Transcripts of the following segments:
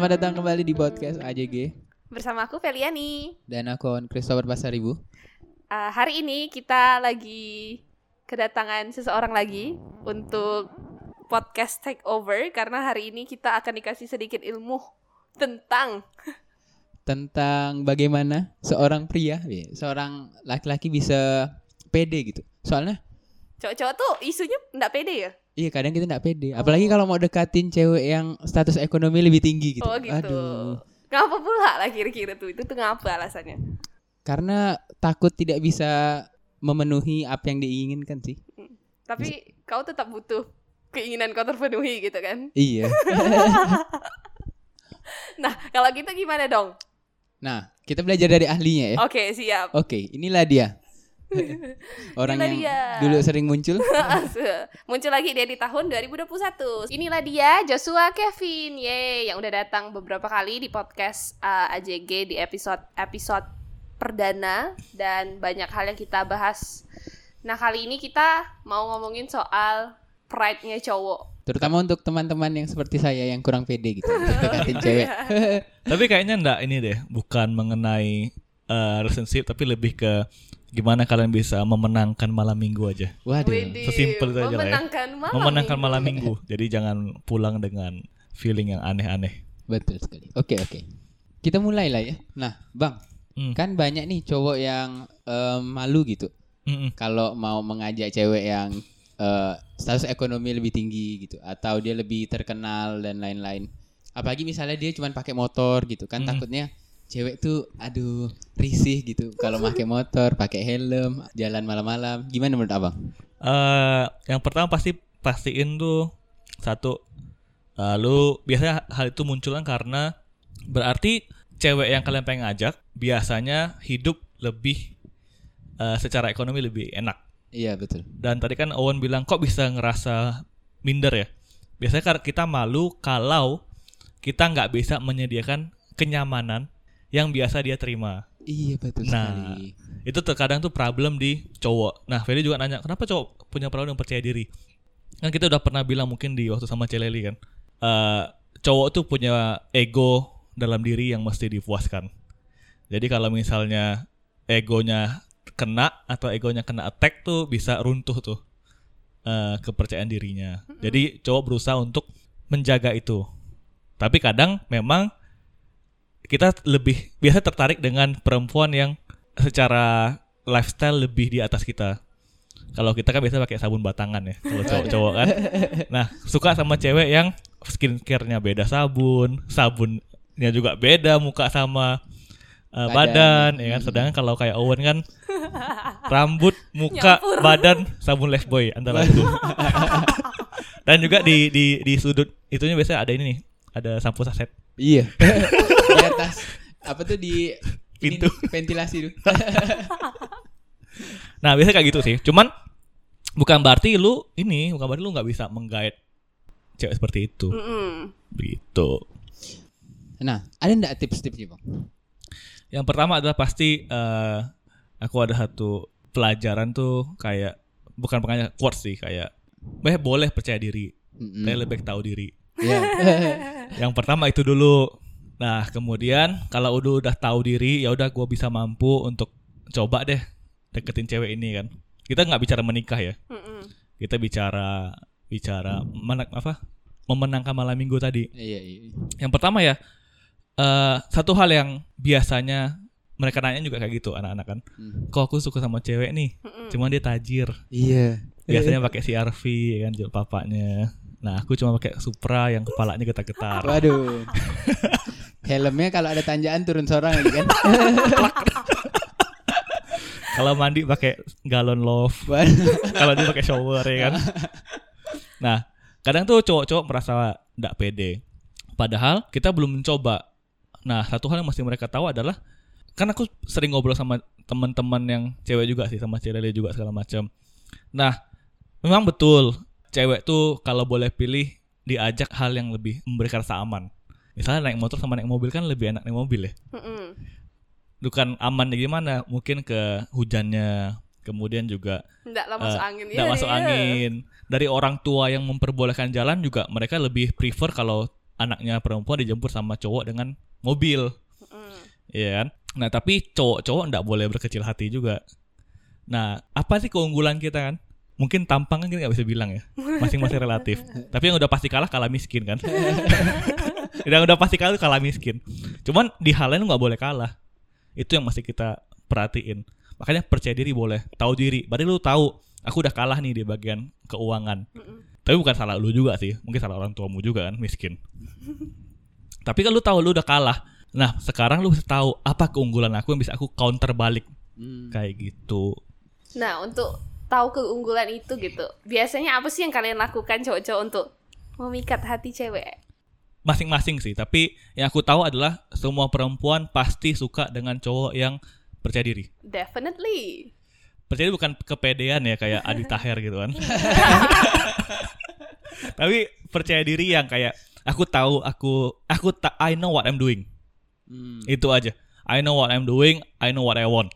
Selamat datang kembali di podcast AJG Bersama aku Feliani. dan aku on Christopher Pasaribu. Uh, hari ini kita lagi kedatangan seseorang lagi untuk podcast takeover karena hari ini kita akan dikasih sedikit ilmu tentang Tentang bagaimana seorang pria, ya, seorang laki-laki bisa pede gitu. Soalnya cowok-cowok tuh isunya nggak pede ya. Iya kadang kita nggak pede. Apalagi kalau mau dekatin cewek yang status ekonomi lebih tinggi gitu. Oh gitu. Aduh. Ngapa pula lah kira-kira tuh itu tuh ngapa alasannya? Karena takut tidak bisa memenuhi apa yang diinginkan sih. Tapi kau tetap butuh keinginan kau terpenuhi gitu kan? Iya. Nah kalau gitu gimana dong? Nah, kita belajar dari ahlinya ya. Oke siap. Oke, inilah dia. Orang Inilah yang dia. dulu sering muncul. Muncul lagi dia di tahun 2021. Inilah dia Joshua Kevin, ye, yang udah datang beberapa kali di podcast uh, AJG di episode episode perdana dan banyak hal yang kita bahas. Nah kali ini kita mau ngomongin soal pride-nya cowok. Terutama untuk teman-teman yang seperti saya yang kurang pede gitu. Deketin cewek. Tapi kayaknya enggak ini deh, bukan mengenai eh, relationship tapi lebih ke gimana kalian bisa memenangkan malam minggu aja. Waduh. Sesimpel itu aja lah ya. memenangkan malam memenangkan minggu. malam minggu. Jadi jangan pulang dengan feeling yang aneh-aneh. Betul sekali. Oke, oke. Kita mulai lah ya. Nah, Bang, Hmm. kan banyak nih cowok yang em, malu gitu Mm-mm. kalau mau mengajak cewek yang eh, status ekonomi lebih tinggi gitu atau dia lebih terkenal dan lain-lain. Apalagi misalnya dia cuma pakai motor gitu kan Mm-mm. takutnya cewek tuh aduh risih gitu kalau pakai motor, pakai helm, jalan malam-malam. Gimana menurut Abang? Eh, yang pertama pasti pastiin tuh satu eh, lu biasanya hal itu munculkan karena berarti cewek yang kalian pengen ngajak biasanya hidup lebih eh, secara ekonomi lebih enak. Iya, betul. Dan tadi kan Owen bilang kok bisa ngerasa minder ya? Biasanya kita malu kalau kita nggak bisa menyediakan kenyamanan yang biasa dia terima. Iya, betul Nah, sekali. Itu terkadang tuh problem di cowok. Nah, Ferry juga nanya, kenapa cowok punya problem yang percaya diri? Kan kita udah pernah bilang mungkin di waktu sama Celeli kan. eh cowok tuh punya ego dalam diri yang mesti dipuaskan. Jadi kalau misalnya egonya kena atau egonya kena attack tuh bisa runtuh tuh eh, kepercayaan dirinya. Jadi cowok berusaha untuk menjaga itu. Tapi kadang memang kita lebih biasa tertarik dengan perempuan yang secara lifestyle lebih di atas kita. Kalau kita kan biasa pakai sabun batangan ya, kalau cowok-cowok kan. Nah, suka sama cewek yang skincare-nya beda sabun, sabunnya juga beda muka sama uh, Badan. badan, ya kan. Sedangkan kalau kayak Owen kan rambut, muka, Nyampur. badan, sabun lifebuoy antara itu. Dan juga di di di sudut itunya biasanya ada ini nih, ada sampo saset. Iya. di atas apa tuh di ini Pintu. nih, ventilasi tuh. Nah biasanya kayak gitu sih. Cuman bukan berarti lu ini bukan berarti lu nggak bisa menggait cewek seperti itu. Mm-mm. Begitu. Nah, ada enggak tips-tipsnya, Bang? Yang pertama adalah pasti eh, aku ada satu pelajaran tuh kayak bukan pengen quotes sih kayak "Beh, boleh percaya diri, Mm-mm. tapi lebih baik tahu diri. Iya. Yang pertama itu dulu. Nah kemudian kalau udah udah tahu diri ya udah gue bisa mampu untuk coba deh deketin cewek ini kan. Kita nggak bicara menikah ya. Mm-mm. kita bicara bicara mana apa memenangkan malam minggu tadi. Iya, iya. Yang pertama ya eh satu hal yang biasanya mereka nanya juga kayak gitu anak-anak kan. Hmm. Kok aku suka sama cewek nih, Mm-mm. cuman dia tajir. Iya. Biasanya pakai CRV ya kan jual papanya. Nah, aku cuma pakai Supra yang kepalanya getar-getar. Waduh. Helmnya kalau ada tanjakan turun seorang lagi kan. Kalau mandi pakai galon love, kalau dia pakai shower ya kan. Nah, kadang tuh cowok-cowok merasa tidak pede. Padahal kita belum mencoba. Nah, satu hal yang mesti mereka tahu adalah kan aku sering ngobrol sama teman-teman yang cewek juga sih sama cewek juga segala macam. Nah, memang betul cewek tuh kalau boleh pilih diajak hal yang lebih memberikan rasa aman. Misalnya naik motor sama naik mobil kan lebih enak naik mobil ya. Mm-mm. Bukan amannya gimana? Mungkin ke hujannya, kemudian juga Nggak lah masuk angin. nggak Iya, masuk iya. angin. Dari orang tua yang memperbolehkan jalan juga mereka lebih prefer kalau anaknya perempuan dijemput sama cowok dengan mobil, Mm. Iya kan? Nah tapi cowok-cowok nggak boleh berkecil hati juga. Nah apa sih keunggulan kita kan? Mungkin tampang kan kita nggak bisa bilang ya, masing-masing relatif. Tapi yang udah pasti kalah kalah miskin kan? yang udah pasti kalah kalah miskin. Cuman di hal lain nggak boleh kalah. Itu yang masih kita perhatiin. Makanya percaya diri boleh, tahu diri. Berarti lu tahu, aku udah kalah nih di bagian keuangan. Tapi bukan salah lu juga sih, mungkin salah orang tuamu juga kan, miskin. Tapi kan lu tahu lu udah kalah. Nah, sekarang lu harus tahu apa keunggulan aku yang bisa aku counter balik Hmm. kayak gitu. Nah, untuk tahu keunggulan itu gitu. Biasanya apa sih yang kalian lakukan cowok-cowok untuk memikat hati cewek? Masing-masing sih, tapi yang aku tahu adalah semua perempuan pasti suka dengan cowok yang percaya diri. Definitely. Percaya diri bukan kepedean ya kayak Adi Taher gitu kan. tapi percaya diri yang kayak aku tahu aku aku ta- I know what I'm doing. Hmm. Itu aja. I know what I'm doing, I know what I want.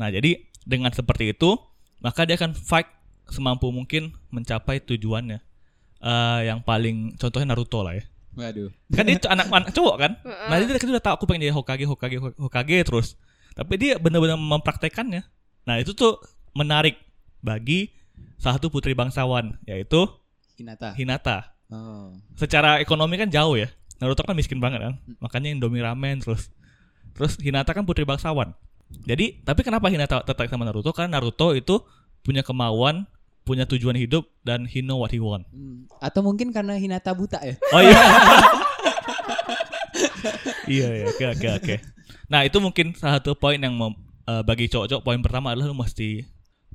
Nah, jadi dengan seperti itu, maka dia akan fight semampu mungkin mencapai tujuannya. Eh, yang paling contohnya Naruto lah ya. Waduh. Kan dia anak anak cowok kan? Nah, dia kecil udah tahu aku pengen jadi Hokage, Hokage, Hokage terus. Tapi dia benar-benar mempraktekannya. Nah, itu tuh menarik bagi salah satu putri bangsawan yaitu Hinata. Hinata. Oh. Secara ekonomi kan jauh ya. Naruto kan miskin banget kan. Makanya Indomie ramen terus. Terus Hinata kan putri bangsawan. Jadi, tapi kenapa Hinata tertarik sama Naruto? Karena Naruto itu punya kemauan, punya tujuan hidup dan he know what he want. Hmm. Atau mungkin karena Hinata buta ya? Oh iya. iya iya oke oke oke. Nah itu mungkin salah satu poin yang mem- eh, bagi cowok-cowok poin pertama adalah lu mesti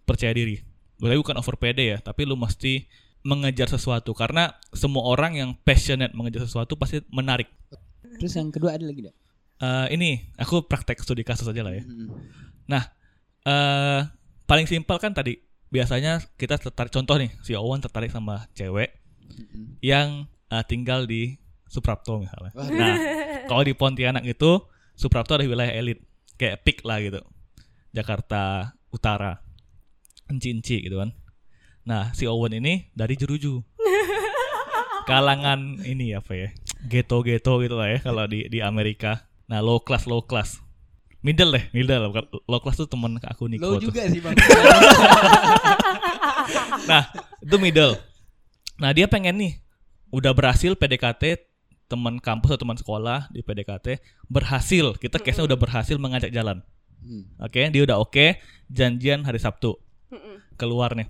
percaya diri. Boleh bukan over pede ya, tapi lu mesti mengejar sesuatu karena semua orang yang passionate mengejar sesuatu pasti menarik. Terus yang kedua ada lagi enggak? Eh, ini aku praktek studi kasus aja lah ya. Hmm. Nah, eh paling simpel kan tadi biasanya kita tertarik contoh nih si Owen tertarik sama cewek Hmm. yang eh, tinggal di Suprapto misalnya. Nah, kalau di Pontianak itu Suprapto ada wilayah elit kayak PIK lah gitu. Jakarta Utara. Enci-enci gitu kan. Nah, si Owen ini dari Jeruju. Kalangan ini apa ya? Ghetto-ghetto gitu lah ya kalau di di Amerika. Nah, low class low class. Middle deh, middle. Bukan- Low class tuh temen aku Niko Lo tuh. juga sih bang. Nah, itu middle. Nah, dia pengen nih udah berhasil PDKT teman kampus atau teman sekolah di PDKT berhasil. Kita case-nya udah berhasil mengajak jalan. Hmm. Oke, dia udah oke, janjian hari Sabtu keluar nih.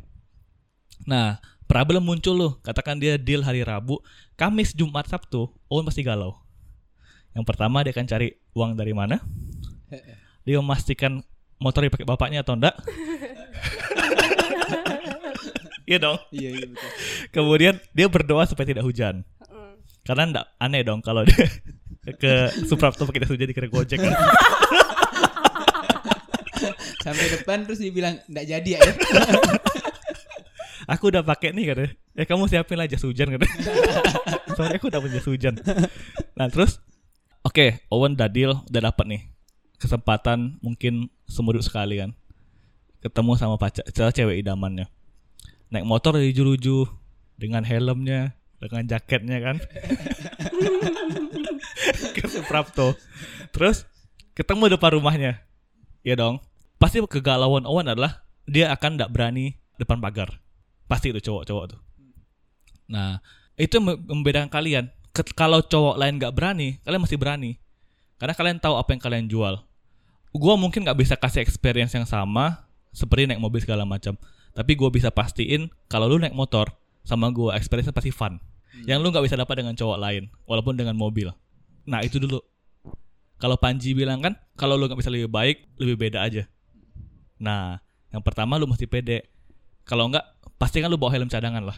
Nah, problem muncul loh. Katakan dia deal hari Rabu, Kamis, Jumat, Sabtu, Owen pasti galau. Yang pertama dia akan cari uang dari mana? Dia memastikan motor dipakai bapaknya atau enggak? Iya dong. Iya iya betul. Kemudian dia berdoa supaya tidak hujan. Mm. Karena enggak aneh dong kalau dia ke Suprapto pakai jas hujan dikira Gojek kan. Sampai depan terus dibilang enggak jadi ya. Aku udah pakai nih katanya. Ya kamu siapin lah jas hujan katanya. Sorry aku udah punya jas hujan. Nah terus oke Owen udah deal udah dapat nih kesempatan mungkin seumur sekali kan. Ketemu sama pacar cewek idamannya. Naik motor dari Juruju dengan helmnya dengan jaketnya kan. Ke Suprapto. Terus ketemu depan rumahnya. Ya dong. Pasti kegalauan Owen adalah dia akan tidak berani depan pagar. Pasti itu cowok-cowok tuh. Nah itu membedakan kalian kalau cowok lain nggak berani kalian masih berani. Karena kalian tahu apa yang kalian jual. Gua mungkin nggak bisa kasih experience yang sama seperti naik mobil segala macam. Tapi gua bisa pastiin kalau lu naik motor sama gua experience pasti fun. Yang lu nggak bisa dapat dengan cowok lain walaupun dengan mobil. Nah itu dulu. Kalau Panji bilang kan kalau lu nggak bisa lebih baik lebih beda aja. Nah yang pertama lu mesti pede. Kalau nggak pasti kan lu bawa helm cadangan lah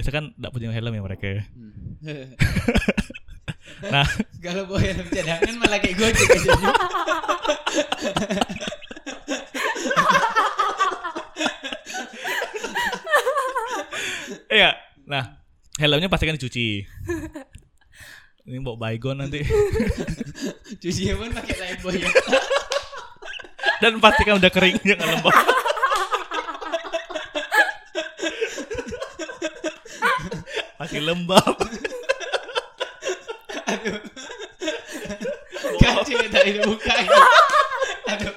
biasa kan nggak punya helm ya mereka ya. Hmm. nah Kalau bawa helm cadangan malah kayak gojek aja. Iya. Nah, helmnya pasti kan dicuci. Ini bawa baygon nanti. Cuci pun pakai lifebuoy ya. Dan pastikan udah kering jangan lembab. Masih lembab. Kan cewek tadi buka. Aduh.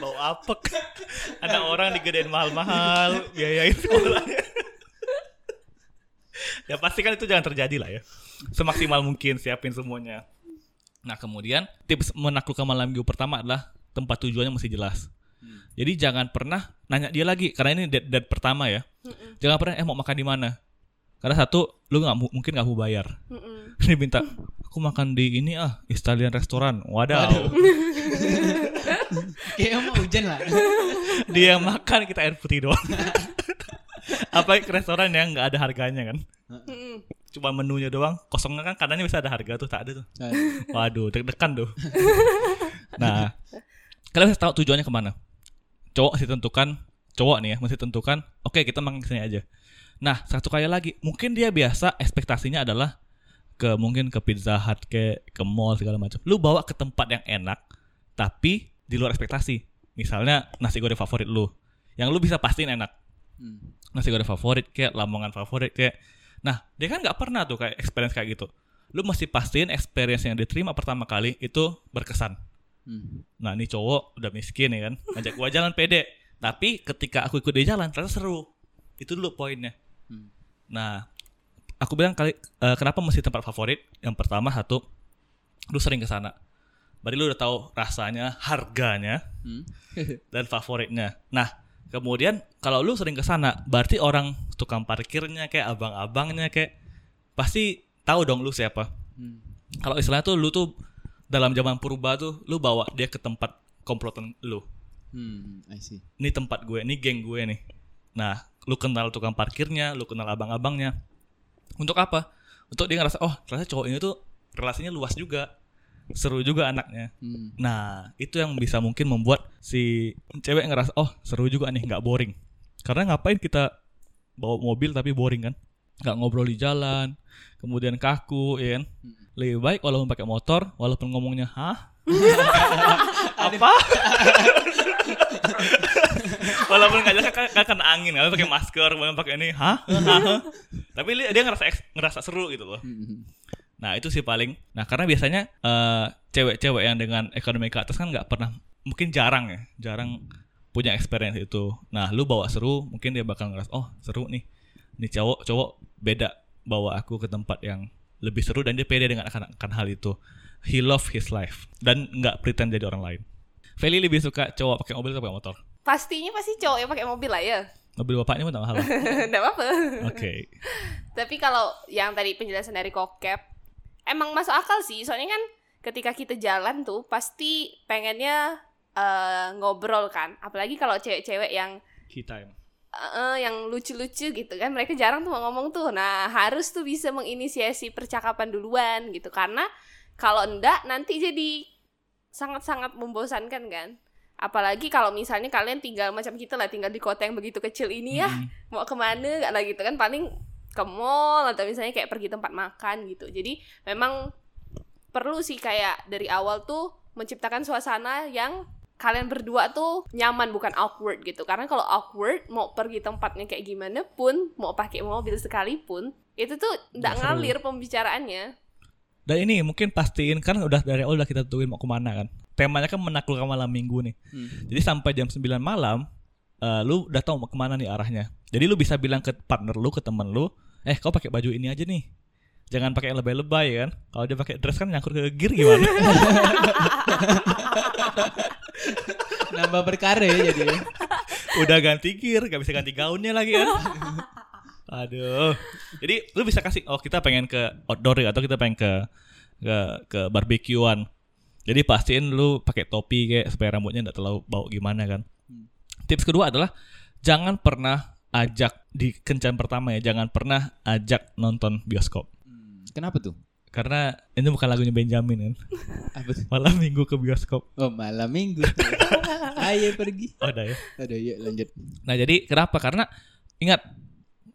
Bau apek. Ada orang digedein mahal-mahal, biayain sekolahnya. ya pasti kan itu jangan terjadi lah ya. Semaksimal mungkin siapin semuanya. Nah kemudian tips menaklukkan malam minggu pertama adalah tempat tujuannya mesti jelas. Jadi jangan pernah nanya dia lagi karena ini date, date pertama ya. Jangan pernah eh mau makan di mana. Karena satu lu nggak mu- mungkin nggak mau bayar. Mm-mm. Dia minta aku makan di ini ah Italian restoran. Wadaw. Waduh. Kayak mau hujan lah. dia makan kita air putih doang. Apa ke restoran yang nggak ada harganya kan? Mm-mm. Cuma menunya doang, kosongnya kan kanannya bisa ada harga tuh, tak ada tuh. Waduh, deg-degan tuh. nah, kalian harus tahu tujuannya ke mana. Cowok mesti tentukan, cowok nih ya, mesti tentukan, oke kita makan ke sini aja. Nah, satu kali lagi, mungkin dia biasa ekspektasinya adalah ke mungkin ke Pizza Hut, ke ke mall segala macam. Lu bawa ke tempat yang enak, tapi di luar ekspektasi. Misalnya nasi goreng favorit lu, yang lu bisa pastiin enak. Hmm. Nasi goreng favorit kayak lamongan favorit kayak. Nah, dia kan nggak pernah tuh kayak experience kayak gitu. Lu mesti pastiin experience yang diterima pertama kali itu berkesan. Hmm. Nah, ini cowok udah miskin ya kan, ngajak gua jalan pede. Tapi ketika aku ikut dia jalan, ternyata seru. Itu dulu poinnya. Hmm. Nah, aku bilang kali eh, kenapa mesti tempat favorit? Yang pertama satu, lu sering ke sana. Berarti lu udah tahu rasanya, harganya, Hmm. dan favoritnya. Nah, kemudian kalau lu sering ke sana, berarti orang tukang parkirnya kayak abang-abangnya kayak pasti tahu dong lu siapa. Hmm. Kalau istilahnya tuh lu tuh dalam zaman purba tuh lu bawa dia ke tempat komplotan lu. Hmm. I see. Ini tempat gue, ini geng gue nih. Nah, lu kenal tukang parkirnya, lu kenal abang-abangnya. Untuk apa? Untuk dia ngerasa, oh ternyata cowok ini tuh relasinya luas juga. Seru juga anaknya. Hmm. Nah, itu yang bisa mungkin membuat si cewek ngerasa, oh seru juga nih, nggak boring. Karena ngapain kita bawa mobil tapi boring kan? Nggak ngobrol di jalan, kemudian kaku, ya kan? Lebih baik walaupun pakai motor, walaupun ngomongnya, hah? Apa? walaupun nggak jelas kan, kan kena angin, kan pakai masker, walaupun pakai ini, hah? Tapi dia ngerasa ngerasa seru gitu loh. Hmm. Nah itu sih paling. Nah karena biasanya eh, cewek-cewek yang dengan ekonomi ke atas kan nggak pernah, mungkin jarang ya, jarang punya experience itu. Nah lu bawa seru, mungkin dia bakal ngerasa, oh seru nih, nih cowok cowok beda bawa aku ke tempat yang lebih seru dan dia pede dengan akan, akan hal itu. He love his life dan nggak pretend jadi orang lain. Feli lebih suka cowok pakai mobil atau pakai motor? Pastinya pasti cowok yang pakai mobil lah ya. Mobil bapaknya mah tak mahal. Enggak apa-apa. Oke. Tapi kalau yang tadi penjelasan dari kokep, emang masuk akal sih. Soalnya kan ketika kita jalan tuh pasti pengennya eh, ngobrol kan. Apalagi kalau cewek-cewek yang Key time. Eh, yang lucu-lucu gitu kan. Mereka jarang tuh ngomong tuh. Nah harus tuh bisa menginisiasi percakapan duluan gitu. Karena kalau enggak nanti jadi sangat-sangat membosankan kan. Apalagi kalau misalnya kalian tinggal macam kita lah tinggal di kota yang begitu kecil ini ya Mm-mm. mau ke mana gak lah gitu kan paling ke mall atau misalnya kayak pergi tempat makan gitu jadi memang perlu sih kayak dari awal tuh menciptakan suasana yang kalian berdua tuh nyaman bukan awkward gitu karena kalau awkward mau pergi tempatnya kayak gimana pun mau pakai mobil sekalipun itu tuh nggak ngalir pembicaraannya Dan ini mungkin pastiin kan udah dari awal udah kita tentuin mau ke mana kan. Temanya kan menaklukkan malam minggu nih. Hmm. Jadi sampai jam 9 malam, eh, lu udah tahu mau ke mana nih arahnya. Jadi lu bisa bilang ke partner lu, ke temen lu, eh kau pakai baju ini aja nih. Jangan pakai yang lebay-lebay kan. Kalau dia pakai dress kan nyangkut ke gear gimana? Nambah perkara ya jadi. udah ganti gear, gak bisa ganti gaunnya lagi kan. Aduh. Jadi lu bisa kasih oh kita pengen ke outdoor ya atau kita pengen ke ke ke barbekyuan. Jadi pastiin lu pakai topi kayak supaya rambutnya nggak terlalu bau gimana kan. Tips kedua adalah jangan pernah ajak di kencan pertama ya, jangan pernah ajak nonton bioskop. Hmm. Kenapa tuh? Karena ini bukan lagunya Benjamin kan. Apa tuh? Malam minggu ke bioskop. Oh malam minggu. Ayo pergi. Oh, udah ya. Aduh yuk lanjut. Nah jadi kenapa? Karena ingat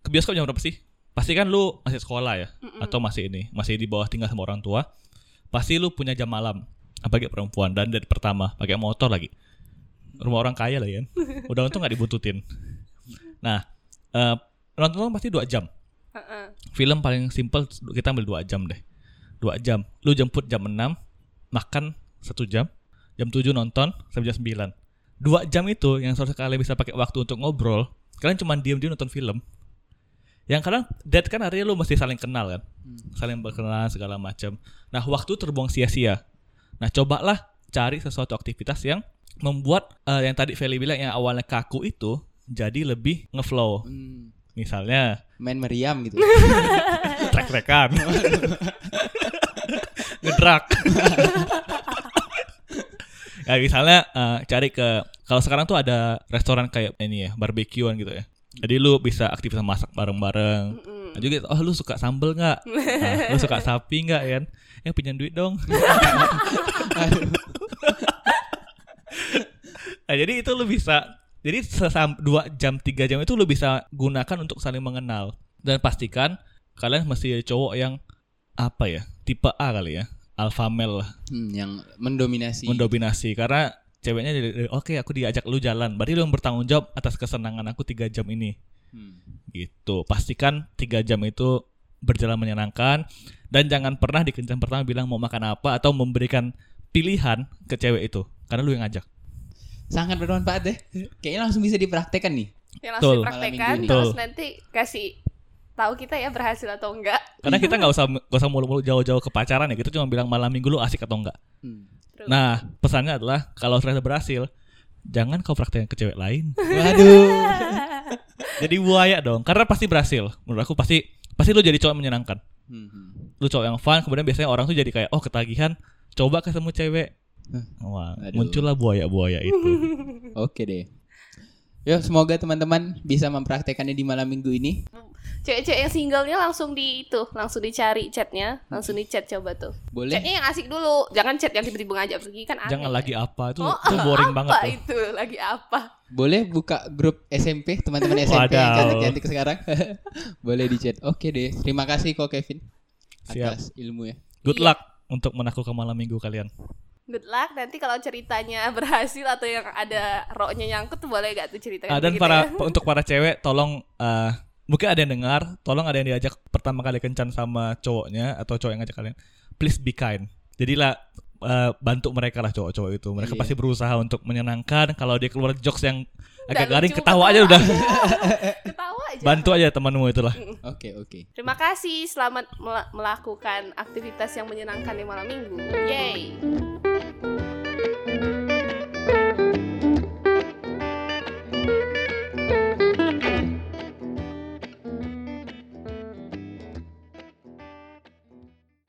ke bioskop jam berapa sih? Pasti kan lu masih sekolah ya, atau masih ini, masih di bawah tinggal sama orang tua. Pasti lu punya jam malam, apalagi perempuan dan dari pertama pakai motor lagi. Rumah orang kaya lah ya. Udah untung nggak dibututin. Nah, eh, nonton pasti dua jam. Heeh. film paling simple kita ambil dua jam deh. Dua jam. Lu jemput jam 6, makan satu jam, jam 7 nonton sampai jam 9. Dua jam itu yang seharusnya kalian bisa pakai waktu untuk ngobrol, kalian cuma diam-diam nonton film. Yang kadang dead kan artinya lu mesti saling kenal kan, saling berkenalan segala macam. Nah waktu terbuang sia-sia. Nah cobalah cari sesuatu aktivitas yang membuat eh, yang tadi Feli bilang yang awalnya kaku itu jadi lebih ngeflow. Hmm, Misalnya main meriam gitu. trek-trekan. Ngedrak. ya misalnya eh, cari ke kalau sekarang tuh ada restoran kayak ini ya, barbekyuan gitu ya. Jadi lu bisa aktivitas masak bareng-bareng. Nah, juga oh lu suka sambel nggak? Nah, lu suka sapi nggak kan? Ya pinjam duit dong. nah, jadi itu lu bisa jadi sesam dua jam tiga jam itu lu bisa gunakan untuk saling mengenal dan pastikan kalian mesti jadi cowok yang apa ya tipe A kali ya alpha male lah Hmm, yang mendominasi. mendominasi karena ceweknya jadi oke aku diajak lu jalan berarti lu yang bertanggung jawab atas kesenangan aku tiga jam ini Hmm. gitu pastikan tiga jam itu berjalan menyenangkan dan jangan pernah di kencan pertama bilang mau makan apa atau memberikan pilihan ke cewek itu karena lu yang ngajak Sangat bermanfaat deh. Kayaknya langsung bisa dipraktekkan nih. Yang Betul. langsung dipraktekan terus nanti kasih tahu kita ya berhasil atau enggak. karena kita nggak usah nggak usah mulu-mulu jauh-jauh ke pacaran ya kita cuma bilang malam minggu lu asik atau enggak Hmm. Terus. nah pesannya adalah kalau ternyata berhasil jangan kau praktekkan ke cewek lain Waduh. jadi buaya dong karena pasti berhasil menurut aku pasti pasti lu jadi cowok yang menyenangkan Hmm, hmm. lu cowok yang fun kemudian biasanya orang tuh jadi kayak oh ketagihan coba ketemu cewek wah Aduh. muncullah buaya-buaya itu Oke deh. Yuk, semoga teman-teman bisa mempraktekannya di malam minggu ini. Cewek-cewek yang singlenya langsung di itu, langsung dicari chatnya, langsung di chat coba tuh. Boleh? Chatnya yang asik dulu, jangan chat yang tiba-tiba ngajak pergi kan aneh. jangan lagi apa itu Oh, itu boring apa banget tuh itu lagi apa? Boleh buka grup SMP, teman-teman SMP yang cantik-cantik sekarang. Boleh di chat. Oke deh. Terima kasih kok Kevin Siap. atas ilmu ya. good Iya. luck untuk menaklukkan malam minggu kalian Good luck nanti kalau ceritanya berhasil atau yang ada roknya nyangkut boleh gak tuh ceritakan Ah, dan gitu para ya? untuk para cewek tolong eh, mungkin ada yang dengar tolong ada yang diajak pertama kali kencan sama cowoknya atau cowok yang ngajak kalian please be kind jadilah eh, bantu mereka lah cowok-cowok itu mereka Iya. pasti berusaha untuk menyenangkan kalau dia keluar jokes yang agak garing ketawa aja udah Ketawa aja. bantu aja temanmu itulah Oke, oke. Terima kasih, selamat mela- melakukan aktivitas yang menyenangkan di malam minggu. Yeay.